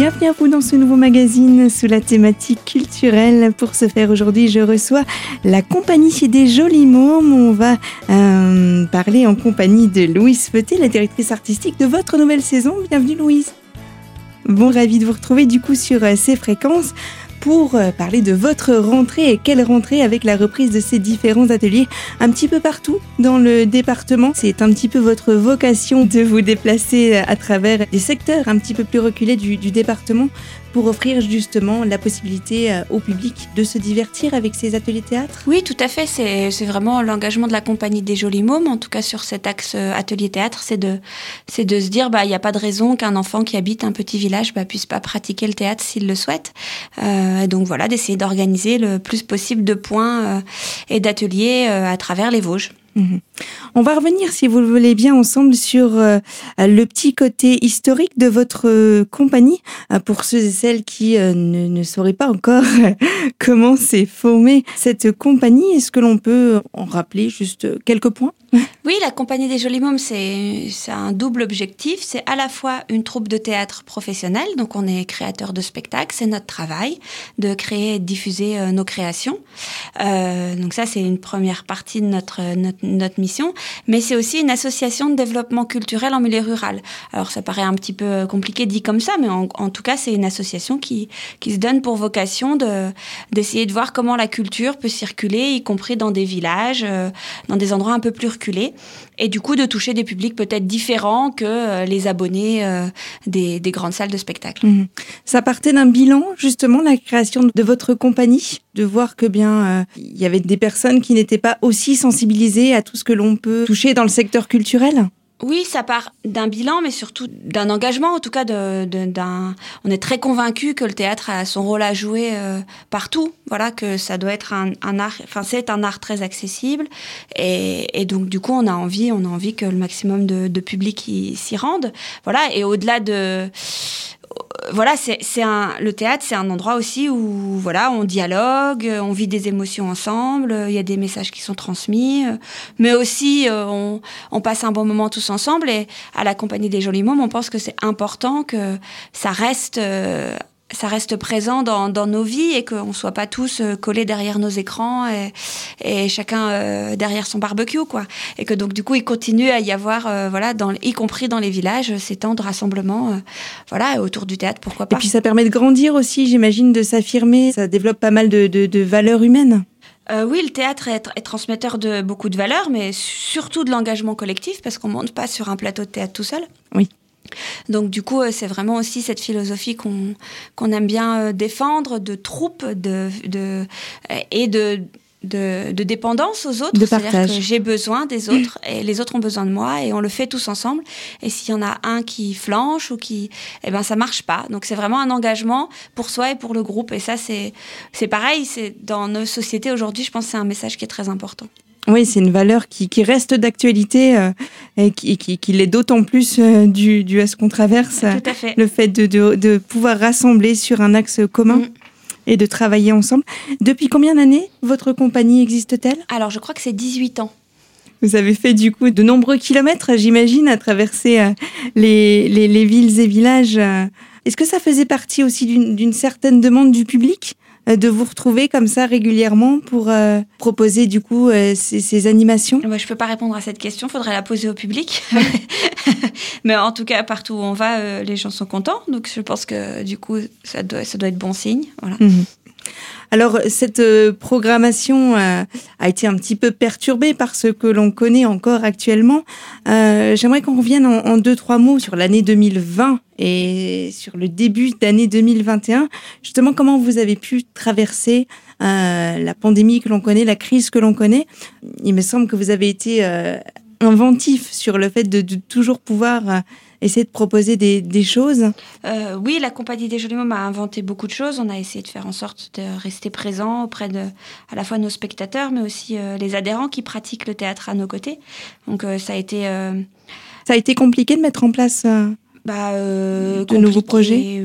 Bienvenue à vous dans ce nouveau magazine sous la thématique culturelle. Pour ce faire aujourd'hui, je reçois la compagnie des Jolis Mômes. On va euh, parler en compagnie de Louise Feuté, la directrice artistique de votre nouvelle saison. Bienvenue Louise. Bon, ravi de vous retrouver du coup sur euh, ces fréquences pour euh, parler de votre rentrée et quelle rentrée avec la reprise de ces différents ateliers un petit peu partout dans le département. C'est un petit peu votre vocation de vous déplacer à travers des secteurs un petit peu plus reculés du, du département pour offrir justement la possibilité euh, au public de se divertir avec ces ateliers théâtre Oui, tout à fait. C'est vraiment l'engagement de la compagnie des Jolis Mômes, en tout cas sur cet axe euh, atelier théâtre, c'est de, de se dire, bah, il n'y a pas de raison qu'un enfant qui habite un petit village bah, puisse pas pratiquer le théâtre s'il le souhaite. Euh, donc voilà, d'essayer d'organiser le plus possible de points euh, et d'ateliers euh, à travers les Vosges. Mhm. On va revenir, si vous le voulez bien, ensemble sur euh, le petit côté historique de votre euh, compagnie. Euh, pour ceux et celles qui ne, sauraient pas encore comment s'est formée cette compagnie, est-ce que l'on peut en rappeler juste quelques points? Oui, la compagnie des Jolis Mômes, c'est un double objectif. C'est à la fois une troupe de théâtre professionnelle, donc on est créateur de spectacles, c'est notre travail de créer et de diffuser nos créations. donc ça, c'est une première partie de notre, notre notre mission, mais c'est aussi une association de développement culturel en milieu rural. Alors ça paraît un petit peu compliqué dit comme ça, mais en, tout cas c'est une association qui, qui se donne pour vocation de, d'essayer de voir comment la culture peut circuler, y compris dans des villages, euh, dans des endroits un peu plus reculés, et du coup de toucher des publics peut-être différents que euh, les abonnés euh, des, des, grandes salles de spectacle. Mmh. Ça partait d'un bilan justement la création de votre compagnie, de voir que bien il y avait des personnes qui n'étaient pas aussi sensibilisées à tout ce que l'on peut toucher dans le secteur culturel? Oui, ça part d'un bilan, mais surtout d'un engagement, en tout cas d'un. On est très convaincu que le théâtre a son rôle à jouer euh, partout. Voilà, que ça doit être un, un art. Enfin, c'est un art très accessible, et, et, donc du coup, on a envie, on a envie que le maximum de, de public s'y rende. Voilà, et au-delà de voilà, c'est un le théâtre, c'est un endroit aussi où voilà, on dialogue, on vit des émotions ensemble, il y a des messages qui sont transmis, mais aussi euh, on, on, passe un bon moment tous ensemble. Et à la compagnie des jolis mômes, on pense que c'est important que ça reste euh, ça reste présent dans, dans nos vies et qu'on soit pas tous euh, collés derrière nos écrans et, et chacun euh, derrière son barbecue quoi et que donc du coup il continue à y avoir euh, voilà dans y compris dans les villages ces temps de rassemblement euh, voilà autour du théâtre pourquoi pas et puis ça permet de grandir aussi j'imagine de s'affirmer ça développe pas mal de, de, de valeurs humaines euh, oui, le théâtre est, est, transmetteur de beaucoup de valeurs, mais surtout de l'engagement collectif, parce qu'on monte pas sur un plateau de théâtre tout seul. Oui. Donc du coup, c'est vraiment aussi cette philosophie qu'on aime bien euh, défendre, de troupe de, de, et de, de, de dépendance aux autres. C'est-à-dire que j'ai besoin des autres et les autres ont besoin de moi et on le fait tous ensemble. Et s'il y en a un qui flanche ou qui, eh ben ça marche pas. Donc c'est vraiment un engagement pour soi et pour le groupe. Et ça c'est c'est pareil. C'est dans nos sociétés aujourd'hui, je pense que c'est un message qui est très important. Oui, c'est une valeur qui, qui reste d'actualité euh, et qui, qui, qui l'est d'autant plus euh, du, du à ce qu'on traverse. Tout à fait. Le fait de, de, de pouvoir rassembler sur un axe commun. Mmh et de travailler ensemble. Depuis combien d'années votre compagnie existe-t-elle? Alors, je crois que c'est 18 ans. Vous avez fait du coup de nombreux kilomètres, j'imagine, à traverser euh, les, les, les, villes et villages. Est-ce que ça faisait partie aussi d'une certaine demande du public? De vous retrouver comme ça régulièrement pour euh, proposer du coup euh, ces, ces, animations Je ne peux pas répondre à cette question, il faudrait la poser au public. Mais en tout cas, partout où on va, euh, les gens sont contents. Donc je pense que du coup, ça doit, ça doit être bon signe. Voilà. Mmh. Alors, cette euh, programmation euh, a été un petit peu perturbée par ce que l'on connaît encore actuellement. Euh, J'aimerais qu'on revienne en, deux, trois mots sur l'année 2020 et sur le début d'année 2021. Justement, comment vous avez pu traverser la pandémie que l'on connaît, la crise que l'on connaît? Il me semble que vous avez été inventif sur le fait de, toujours pouvoir essayer de proposer des, des choses euh, Oui, la compagnie des Jolis Mômes a inventé beaucoup de choses. On a essayé de faire en sorte de rester présent auprès de à la fois nos spectateurs, mais aussi euh, les adhérents qui pratiquent le théâtre à nos côtés. Donc euh, ça a été euh, ça a été compliqué de mettre en place euh, bah, euh, de nouveaux projets.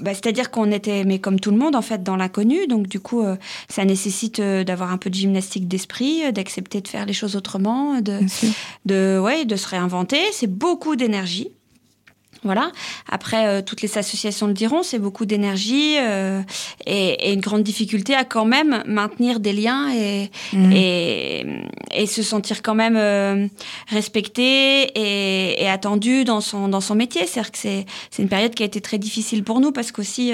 Bah, C'est-à-dire qu'on était, mais comme tout le monde, en fait, dans l'inconnu. Donc, du coup, euh, ça nécessite euh, d'avoir un peu de gymnastique d'esprit, euh, d'accepter de faire les choses autrement, de, de, ouais, de se réinventer. C'est beaucoup d'énergie. Voilà. Après, euh, toutes les associations le diront, c'est beaucoup d'énergie euh, et, et, une grande difficulté à quand même maintenir des liens et, mmh. et, et, se sentir quand même euh, respecté et, et, attendu dans son, dans son métier. C'est-à-dire que c'est, c'est une période qui a été très difficile pour nous parce qu'aussi,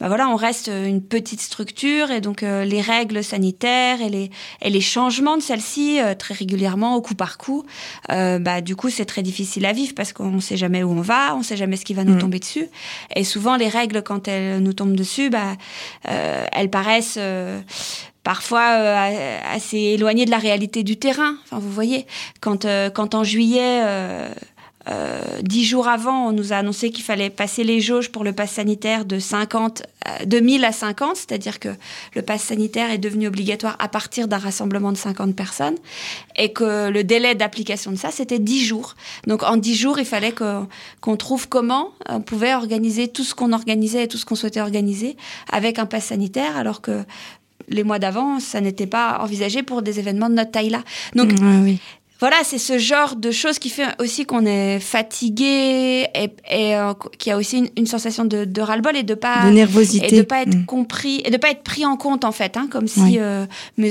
bah voilà, on reste une petite structure et donc les règles sanitaires et les, et les changements de celles-ci très régulièrement, au coup par coup, bah, du coup, c'est très difficile à vivre parce qu'on ne sait jamais où on va, on sait jamais ce qui va nous mm. tomber dessus. Et souvent, les règles, quand elles nous tombent dessus, bah, euh, elles paraissent euh, parfois euh, assez éloignées de la réalité du terrain. Enfin, vous voyez, quand, quand en juillet dix jours avant, on nous a annoncé qu'il fallait passer les jauges pour le pass sanitaire de 50, euh, de 1000 à 50, c'est-à-dire que le pass sanitaire est devenu obligatoire à partir d'un rassemblement de 50 personnes, et que le délai d'application de ça, c'était 10 jours. Donc en 10 jours, il fallait qu'on trouve comment on pouvait organiser tout ce qu'on organisait et tout ce qu'on souhaitait organiser avec un pass sanitaire, alors que les mois d'avant, ça n'était pas envisagé pour des événements de notre taille-là. Donc, voilà, c'est ce genre de choses qui fait aussi qu'on est fatigué et, et euh, qui a aussi une, sensation de, de ras-le-bol et de pas de nervosité et de pas être mm. compris et de pas être pris en compte en fait, hein, comme si euh, mais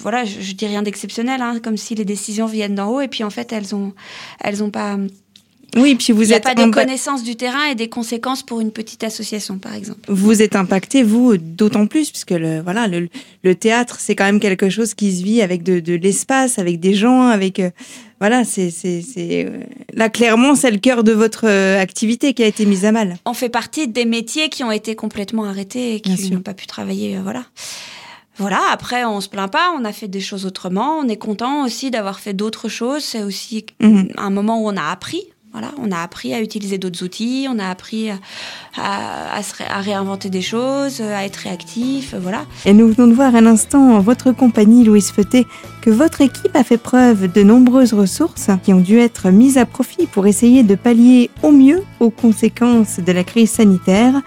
voilà, je, je, dis rien d'exceptionnel, hein, comme si les décisions viennent d'en haut et puis en fait elles ont elles ont pas oui, puis vous Il n'y a pas de connaissance du terrain et des conséquences pour une petite association, par exemple. Vous êtes impacté, vous, d'autant plus, puisque le, voilà, le, le théâtre, c'est quand même quelque chose qui se vit avec de, de l'espace, avec des gens, avec. Euh, voilà, c'est. Euh, là, clairement, c'est le cœur de votre euh, activité qui a été mise à mal. On fait partie des métiers qui ont été complètement arrêtés et qui n'ont pas pu travailler. voilà. Voilà, après, on se plaint pas, on a fait des choses autrement, on est content aussi d'avoir fait d'autres choses, c'est aussi mmh. un moment où on a appris, voilà, on a appris à utiliser d'autres outils, on a appris à, réinventer des choses, à être réactif, voilà. Et nous venons de voir à l'instant en votre compagnie, Louise Feuté, que votre équipe a fait preuve de nombreuses ressources qui ont dû être mises à profit pour essayer de pallier au mieux aux conséquences de la crise sanitaire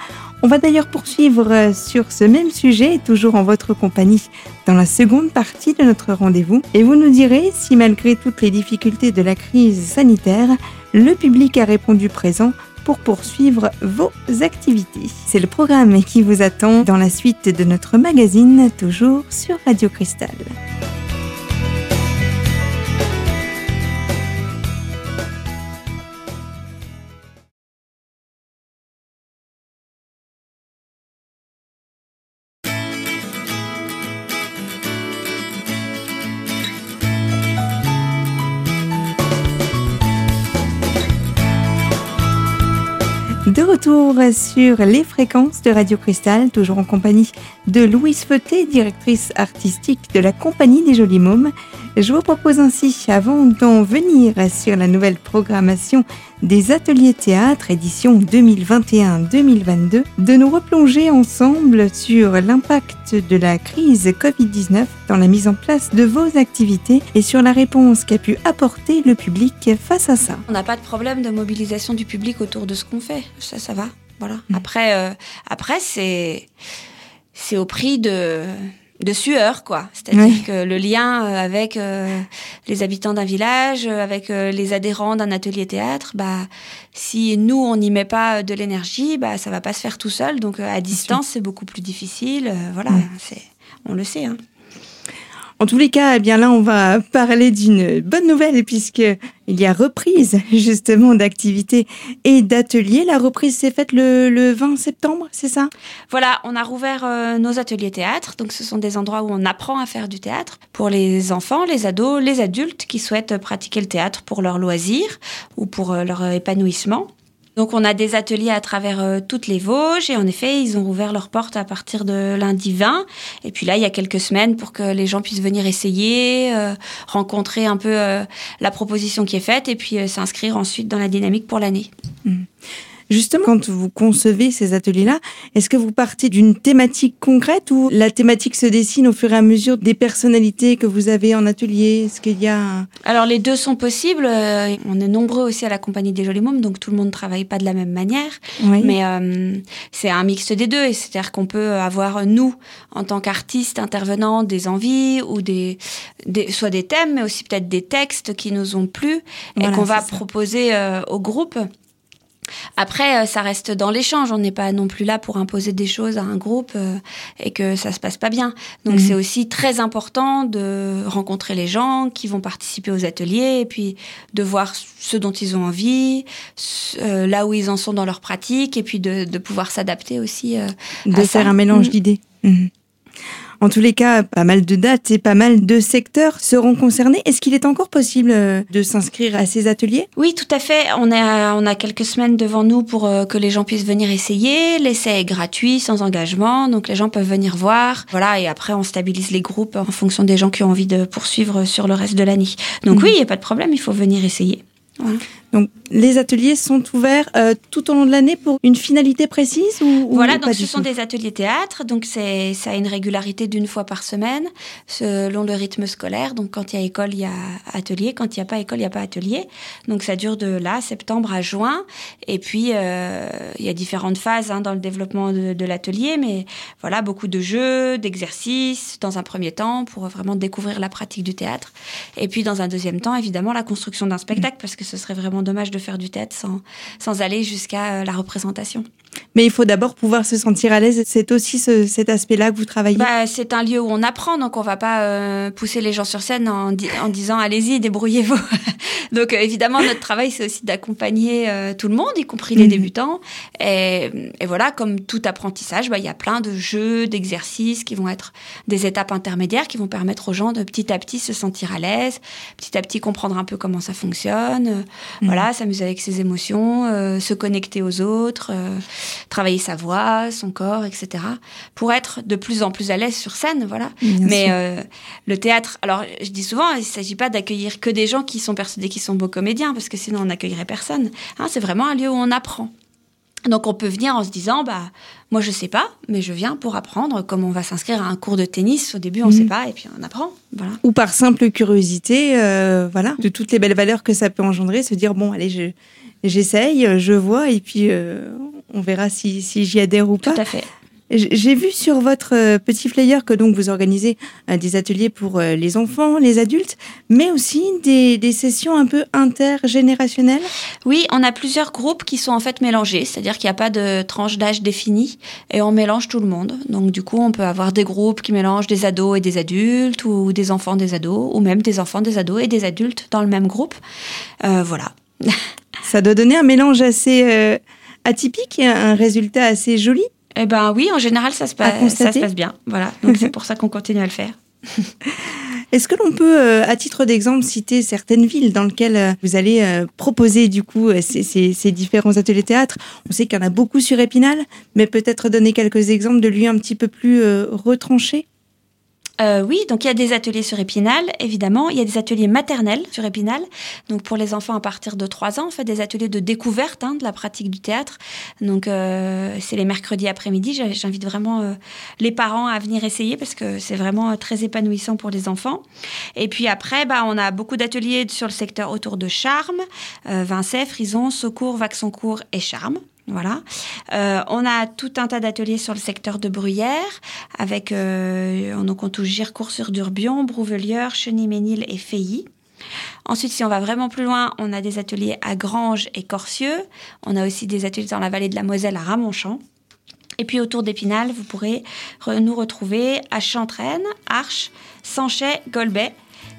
on va d'ailleurs poursuivre euh, sur ce même sujet, toujours en votre compagnie, dans la seconde partie de notre rendez-vous. Et vous nous direz si malgré toutes les difficultés de la crise sanitaire, le public a répondu présent pour poursuivre vos activités. C'est le programme qui vous attend dans la suite de notre magazine, toujours sur Radio Cristal. Retour sur les fréquences de Radio Cristal, toujours en compagnie de Louise Feuté, directrice artistique de la Compagnie des Jolis Mômes. Je vous propose ainsi, avant d'en venir sur la nouvelle programmation des ateliers théâtre édition 2021-2022, de nous replonger ensemble sur l'impact de la crise Covid-19 dans la mise en place de vos activités et sur la réponse qu'a pu apporter le public face à ça. On n'a pas de problème de mobilisation du public autour de ce qu'on fait, ça, ça va. Voilà. Mm. Après, euh, après c'est c'est au prix de de sueur, quoi. C'est-à-dire que le lien euh, avec euh, les habitants d'un village, euh, avec les adhérents d'un atelier théâtre, bah, si nous on n'y met pas de l'énergie, bah, ça va pas se faire tout seul. Donc à distance, c'est beaucoup plus difficile. voilà, c'est, on le sait. Hein. En tous les cas, eh bien là, on va parler d'une bonne nouvelle puisque il y a reprise justement d'activités et d'ateliers. La reprise s'est faite le, 20 septembre, c'est ça? Voilà, on a rouvert euh, nos ateliers théâtre. Donc, ce sont des endroits où on apprend à faire du théâtre pour les enfants, les ados, les adultes qui souhaitent pratiquer le théâtre pour leur loisir ou pour euh, leur épanouissement. Donc on a des ateliers à travers euh, toutes les Vosges et en effet ils ont ouvert leurs portes à partir de lundi 20 et puis là il y a quelques semaines pour que les gens puissent venir essayer, euh, rencontrer un peu euh, la proposition qui est faite et puis s'inscrire ensuite dans la dynamique pour l'année. Mmh. Justement, quand vous concevez ces ateliers-là, est-ce que vous partez d'une thématique concrète ou la thématique se dessine au fur et à mesure des personnalités que vous avez en atelier? Est-ce qu'il y a Alors les deux sont possibles. Euh, on est nombreux aussi à la compagnie des Jolis Mômes, donc tout le monde ne travaille pas de la même manière. Mais euh, c'est un mix des deux. C'est-à-dire qu'on peut avoir nous, en tant qu'artistes intervenants, des envies ou des, soit des thèmes, mais aussi peut-être des textes qui nous ont plu et qu'on va proposer euh, au groupe. Après, euh, ça reste dans l'échange. On n'est pas non plus là pour imposer des choses à un groupe euh, et que ça se passe pas bien. Donc, Mhm. c'est aussi très important de rencontrer les gens qui vont participer aux ateliers et puis de voir ce dont ils ont envie, euh, là où ils en sont dans leur pratique et puis de, de pouvoir s'adapter aussi. euh, de à faire ça. un mélange Mhm. d'idées. Mhm. En tous les cas, pas mal de dates et pas mal de secteurs seront concernés. Est-ce qu'il est encore possible euh, de s'inscrire à ces ateliers? Oui, tout à fait. On a, on a quelques semaines devant nous pour euh, que les gens puissent venir essayer. L'essai est gratuit, sans engagement, donc les gens peuvent venir voir. Voilà, et après on stabilise les groupes en fonction des gens qui ont envie de poursuivre sur le reste de l'année. Donc Mhm. oui, il n'y a pas de problème, il faut venir essayer. Voilà. Donc, les ateliers sont ouverts euh, tout au long de l'année pour une finalité précise ou, ou Voilà, donc ce sont des ateliers théâtre, donc c'est ça a une régularité d'une fois par semaine, selon le rythme scolaire. Donc quand il y a école, il y a atelier, quand il n'y a pas école, il n'y a pas atelier. Donc ça dure de là, septembre à juin. Et puis euh, il y a différentes phases hein, dans le développement de, de l'atelier, mais voilà, beaucoup de jeux, d'exercices dans un premier temps pour vraiment découvrir la pratique du théâtre. Et puis dans un deuxième temps, évidemment, la construction d'un spectacle, parce que ce serait vraiment dommage de faire du théâtre sans, sans aller jusqu'à euh, la représentation. Mais il faut d'abord pouvoir se sentir à l'aise. C'est aussi ce- cet aspect-là que vous travaillez. Bah, c'est un lieu où on apprend, donc on va pas euh, pousser les gens sur scène en, di- en disant allez-y, débrouillez-vous. donc euh, évidemment, notre travail, c'est aussi d'accompagner euh, tout le monde, y compris les Mhm. débutants. Et, et voilà, comme tout apprentissage, bah, il y a plein de jeux, d'exercices qui vont être des étapes intermédiaires qui vont permettre aux gens de petit à petit se sentir à l'aise, petit à petit comprendre un peu comment ça fonctionne, Mhm. voilà, s'amuser avec ses émotions, se connecter aux autres, travailler sa voix, son corps, etc. pour être de plus en plus à l'aise sur scène, voilà. Bien Mais euh, le théâtre, alors je dis souvent, il ne s'agit pas d'accueillir que des gens qui sont persuadés qu'ils sont beaux comédiens, parce que sinon on n'accueillerait personne. Hein, c'est vraiment un lieu où on apprend. Donc on peut venir en se disant, bah moi je sais pas, mais je viens pour apprendre comme on va s'inscrire à un cours de tennis. Au début on ne Mhm. sait pas et puis on apprend, voilà. Ou par simple curiosité, euh, voilà, de toutes les belles valeurs que ça peut engendrer, se dire bon, allez, je- j'essaye, je vois, et puis euh, on verra si, si j'y adhère ou Tout pas. à fait. J'ai vu sur votre euh, petit flyer que donc vous organisez euh, des ateliers pour euh, les enfants, les adultes, mais aussi des, des sessions un peu intergénérationnelles. Oui, on a plusieurs groupes qui sont en fait mélangés, c'est-à-dire qu'il n'y a pas de tranche d'âge définie et on mélange tout le monde. Donc du coup, on peut avoir des groupes qui mélangent des ados et des adultes ou des enfants des ados ou même des enfants des ados et des adultes dans le même groupe. Euh, voilà. Ça doit donner un mélange assez euh, atypique et un résultat assez joli. Eh ben oui, en général, ça se, passe, ça se passe bien. Voilà. Donc c'est pour ça qu'on continue à le faire. Est-ce que l'on peut, euh, à titre d'exemple, citer certaines villes dans lesquelles euh, vous allez euh, proposer du coup ces, ces- ces différents ateliers théâtre? On sait qu'il y en a beaucoup sur Épinal, mais peut-être donner quelques exemples de lieux un petit peu plus retranchés. Euh, oui, donc il y a des ateliers sur Épinal, évidemment. Il y a des ateliers maternels sur Épinal. Donc pour les enfants à partir de 3 ans, on fait des ateliers de découverte hein, de la pratique du théâtre. Donc euh, c'est les mercredis après-midi. J'invite vraiment euh, les parents à venir essayer parce que c'est vraiment euh, très épanouissant pour les enfants. Et puis après, bah, on a beaucoup d'ateliers sur le secteur autour de Charmes, euh, Vincey, Frison, Secours, Vaxoncourt et Charmes. Voilà. Euh, on a tout un tas d'ateliers sur le secteur de Bruyères, avec euh, donc on touche Gircourt sur Durbion, Brouvelière, Chenille-Ménil et Feilly. Ensuite, si on va vraiment plus loin, on a des ateliers à Granges et Corcieux. On a aussi des ateliers dans la vallée de la Moselle à Ramonchamp. Et puis autour d'Épinal, vous pourrez re- nous retrouver à Chantraine, Arches, Sanchet, Golbet,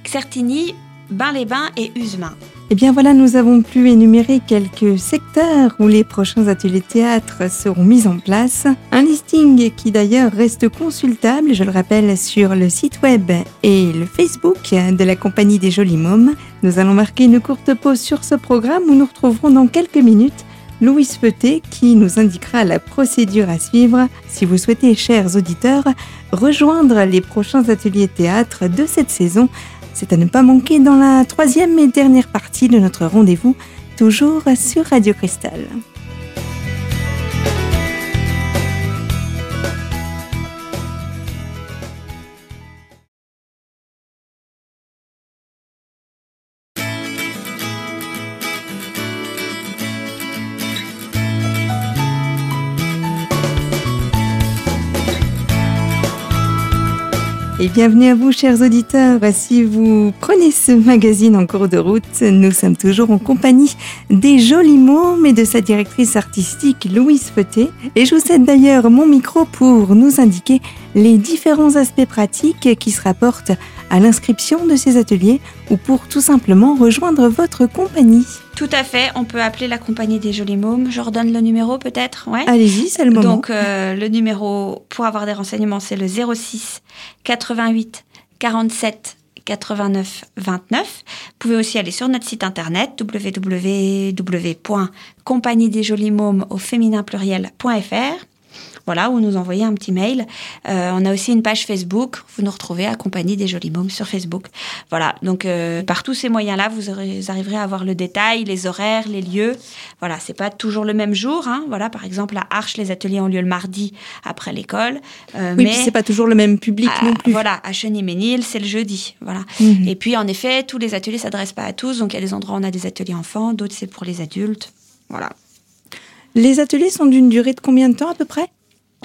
Xertigny, Bain-les-Bains et Usemain. Eh bien voilà, nous avons pu énumérer quelques secteurs où les prochains ateliers théâtre seront mis en place. Un listing qui d'ailleurs reste consultable, je le rappelle, sur le site web et le Facebook de la compagnie des Jolis Mômes. Nous allons marquer une courte pause sur ce programme où nous retrouverons dans quelques minutes Louise Feuté qui nous indiquera la procédure à suivre si vous souhaitez, chers auditeurs, rejoindre les prochains ateliers théâtre de cette saison c'est à ne pas manquer dans la troisième et dernière partie de notre rendez-vous, toujours sur Radio Cristal. Bienvenue à vous, chers auditeurs. Si vous prenez ce magazine en cours de route, nous sommes toujours en compagnie des jolis mômes et de sa directrice artistique, Louise Feuté. Et je vous cède d'ailleurs mon micro pour nous indiquer les différents aspects pratiques qui se rapportent à l'inscription de ces ateliers ou pour tout simplement rejoindre votre compagnie. Tout à fait, on peut appeler la compagnie des jolis mômes. Je redonne le numéro peut-être? Ouais. Allez-y, c'est le moment. Donc euh, le numéro pour avoir des renseignements, c'est le 06 88 47 89 29. Vous pouvez aussi aller sur notre site internet www.compagniedesjoliesmômes au féminin pluriel.fr voilà, ou nous envoyer un petit mail. Euh, on a aussi une page Facebook. Vous nous retrouvez à Compagnie des Jolis Mômes sur Facebook. Voilà, donc euh, par tous ces moyens-là, vous, arriverez à avoir le détail, les horaires, les lieux. Voilà, c'est pas toujours le même jour. Hein. Voilà, par exemple, à Arches, les ateliers ont lieu le mardi après l'école. Euh, oui, mais c'est pas toujours le même public non plus. Voilà, à Cheny-Ménil, c'est le jeudi. Voilà. Mhm. Et puis, en effet, tous les ateliers s'adressent pas à tous. Donc, il y a des endroits où on a des ateliers enfants, d'autres c'est pour les adultes. Voilà. Les ateliers sont d'une durée de combien de temps à peu près?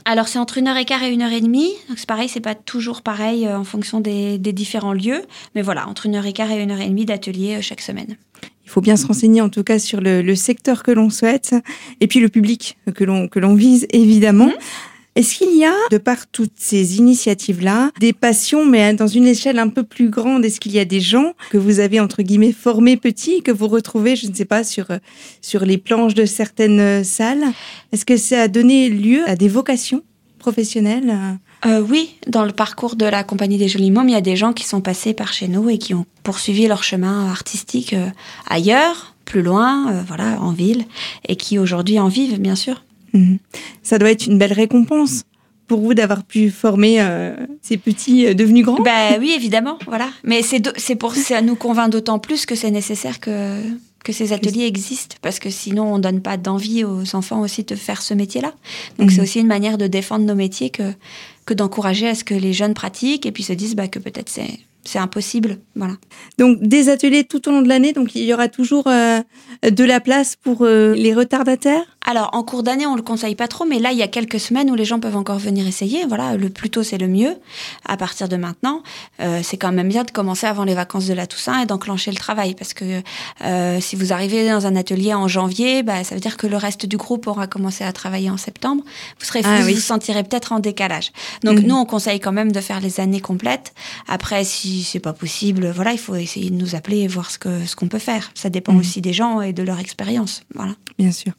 Alors c'est entre une heure et quart et une heure et demie. Donc c'est pareil, c'est pas toujours pareil euh, en fonction des, différents lieux, mais voilà, entre une heure et quart et une heure et demie d'atelier euh, chaque semaine. Il faut bien se renseigner en tout cas sur le, secteur que l'on souhaite et puis le public que l'on que l'on vise évidemment. Mmh. Est-ce qu'il y a, de par toutes ces initiatives-là, des passions, mais dans une échelle un peu plus grande Est-ce qu'il y a des gens que vous avez, entre guillemets, formés petits, que vous retrouvez, je ne sais pas, sur, sur les planches de certaines salles? Est-ce que ça a donné lieu à des vocations professionnelles? Euh, oui, dans le parcours de la Compagnie des Jolis Mômes, il y a des gens qui sont passés par chez nous et qui ont poursuivi leur chemin artistique euh, ailleurs, plus loin, euh, voilà, en ville, et qui aujourd'hui en vivent, bien sûr. Mhm. Ça doit être une belle récompense pour vous d'avoir pu former euh, ces petits euh, devenus grands. Bah oui, évidemment, voilà. Mais c'est pour ça nous convainc d'autant plus que c'est nécessaire que que ces ateliers existent parce que sinon on donne pas d'envie aux enfants aussi de faire ce métier-là. Donc c'est mhm. aussi une manière de défendre nos métiers que que d'encourager à ce que les jeunes pratiquent et puis se disent bah, que peut-être c'est c'est impossible. Voilà. Donc des ateliers tout au long de l'année, donc il y aura toujours euh, de la place pour euh, les retardataires? Alors en cours d'année, on le conseille pas trop, mais là il y a quelques semaines où les gens peuvent encore venir essayer. Voilà, le plus tôt c'est le mieux. À partir de maintenant, euh, c'est quand même bien de commencer avant les vacances de la Toussaint et d'enclencher le travail, parce que si vous arrivez dans un atelier en janvier, bah, ça veut dire que le reste du groupe aura commencé à travailler en septembre. Vous serez, ah vous, vous sentirez peut-être en décalage. Donc mhm. nous on conseille quand même de faire les années complètes. Après si c'est pas possible, voilà, il faut essayer de nous appeler et voir ce que ce qu'on peut faire. Ça dépend mhm. aussi des gens et de leur expérience, voilà. Bien sûr.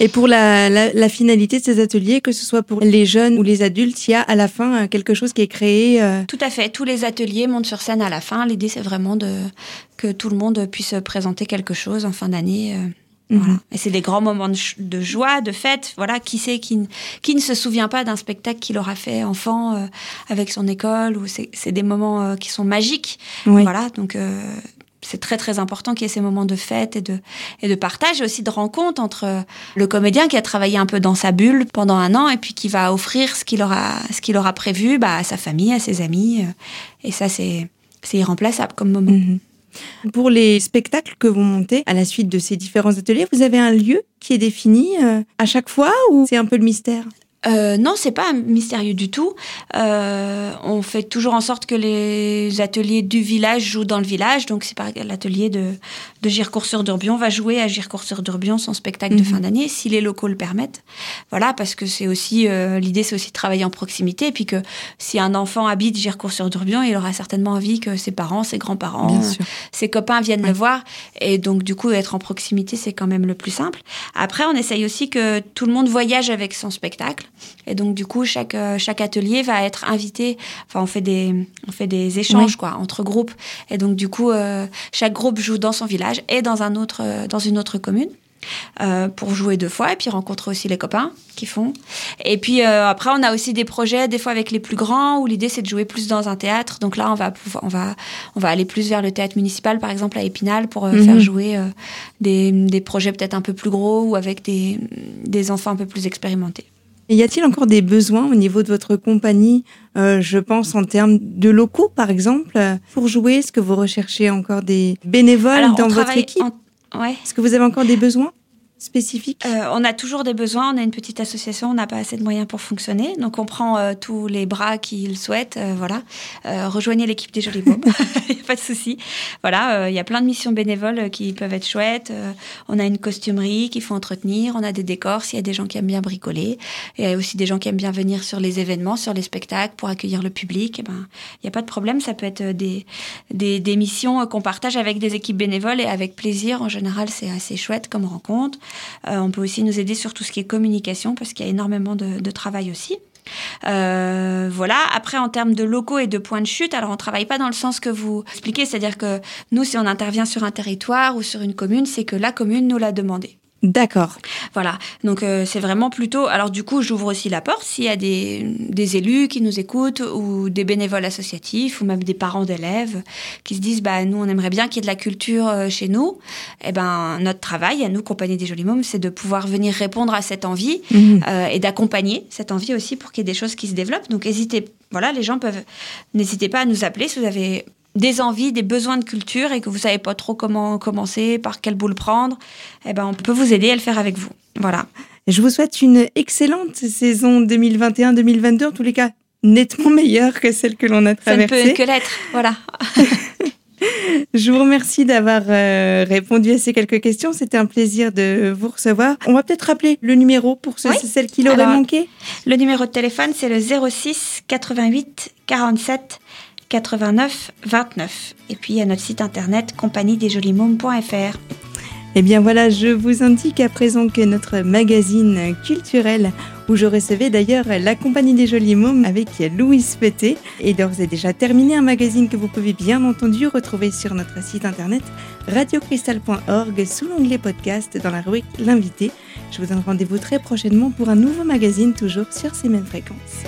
Et pour la, la, finalité de ces ateliers, que ce soit pour les jeunes ou les adultes, il y a à la fin euh, quelque chose qui est créé euh, Tout à fait. Tous les ateliers montent sur scène à la fin. L'idée, c'est vraiment de, que tout le monde puisse présenter quelque chose en fin d'année. Euh, Mhm. Et c'est des grands moments de, joie, de fête. Voilà, qui sait qui, qui ne se souvient pas d'un spectacle qu'il aura fait enfant euh, avec son école ou c'est des moments euh, qui sont magiques. Voilà, donc euh, c'est très très important qu'il y ait ces moments de fête et de et de partage et aussi de rencontre entre le comédien qui a travaillé un peu dans sa bulle pendant un an et puis qui va offrir ce qu'il aura ce qu'il aura prévu bah, à sa famille, à ses amis. et ça c'est c'est irremplaçable comme moment. Mhm. Pour les spectacles que vous montez à la suite de ces différents ateliers, vous avez un lieu qui est défini euh, à chaque fois ou c'est un peu le mystère? Euh, non, c'est pas mystérieux du tout. Euh, on fait toujours en sorte que les ateliers du village jouent dans le village. Donc, c'est par l'atelier de, de Gircourt-sur-Durbion va jouer à Gircourt-sur-Durbion son spectacle de mhm. fin d'année, si les locaux le permettent. Voilà, parce que c'est aussi euh, l'idée, c'est aussi de travailler en proximité, et puis que si un enfant habite Gircourt-sur-Durbion, il aura certainement envie que ses parents, ses grands-parents, ses copains viennent le voir, et donc du coup, être en proximité, c'est quand même le plus simple. Après, on essaye aussi que tout le monde voyage avec son spectacle. Et donc du coup, chaque euh, chaque atelier va être invité. Enfin, on fait des on fait des échanges quoi entre groupes. Et donc du coup, euh, chaque groupe joue dans son village et dans un autre euh, dans une autre commune. pour jouer deux fois et puis rencontrer aussi les copains qui font. Et puis après, on a aussi des projets, des fois avec les plus grands, où l'idée c'est de jouer plus dans un théâtre. Donc là, on va on va on va aller plus vers le théâtre municipal, par exemple à Épinal, pour faire mhm. jouer des, des projets peut-être un peu plus gros ou avec des des enfants un peu plus expérimentés y a-t-il encore des besoins au niveau de votre compagnie, euh, je pense en termes de locaux par exemple, pour jouer? Est-ce que vous recherchez encore des bénévoles dans votre équipe? ouais. Est-ce que vous avez encore des besoins? Spécifiques euh, On a toujours des besoins. On a une petite association, on n'a pas assez de moyens pour fonctionner. Donc on prend euh, tous les bras qu'ils souhaitent. Euh, voilà. rejoignez l'équipe des Jolis Mômes. Il n'y a pas de souci. Voilà, il y a plein de missions bénévoles qui peuvent être chouettes. on a une costumerie qu'il faut entretenir. On a des décors s'il y a des gens qui aiment bien bricoler. Il y a aussi des gens qui aiment bien venir sur les événements, sur les spectacles pour accueillir le public. Eh ben, il n'y a pas de problème. Ça peut être des, des, des missions qu'on partage avec des équipes bénévoles et avec plaisir. En général, c'est assez chouette comme rencontre. Euh, on peut aussi nous aider sur tout ce qui est communication parce qu'il y a énormément de, travail aussi. Euh, voilà. Après, en termes de locaux et de points de chute, alors on travaille pas dans le sens que vous expliquez, c'est-à-dire que nous, si on intervient sur un territoire ou sur une commune, c'est que la commune nous l'a demandé. D'accord. Voilà. Donc euh, c'est vraiment plutôt. Alors du coup, j'ouvre aussi la porte s'il y a des, des, élus qui nous écoutent ou des bénévoles associatifs ou même des parents d'élèves qui se disent bah nous on aimerait bien qu'il y ait de la culture euh, chez nous. Eh ben notre travail à nous compagnie des jolis mômes, c'est de pouvoir venir répondre à cette envie mhm. euh, et d'accompagner cette envie aussi pour qu'il y ait des choses qui se développent. Donc hésitez. Voilà, les gens peuvent. N'hésitez pas à nous appeler si vous avez des envies, des besoins de culture et que vous savez pas trop comment commencer, par quel bout le prendre, eh ben on peut vous aider à le faire avec vous. Voilà. Je vous souhaite une excellente saison 2021-2022, en tous les cas nettement meilleure que celle que l'on a traversée. Ça ne peut que l'être, voilà. Je vous remercie d'avoir euh, répondu à ces quelques questions. C'était un plaisir de vous recevoir. On va peut-être rappeler le numéro pour ceux, celles qui l'auraient manqué. Le numéro de téléphone, c'est le 06 88 47 89 29. Et puis à notre site internet compagniedesjolimômes.fr. Eh bien voilà, je vous indique à présent que notre magazine culturel, où je recevais d'ailleurs la compagnie des jolis mômes avec Louise Pété, est d'ores et déjà terminé. Un magazine que vous pouvez bien entendu retrouver sur notre site internet radiocristal.org sous l'onglet podcast dans la rubrique L'invité. Je vous donne rendez-vous très prochainement pour un nouveau magazine toujours sur ces mêmes fréquences.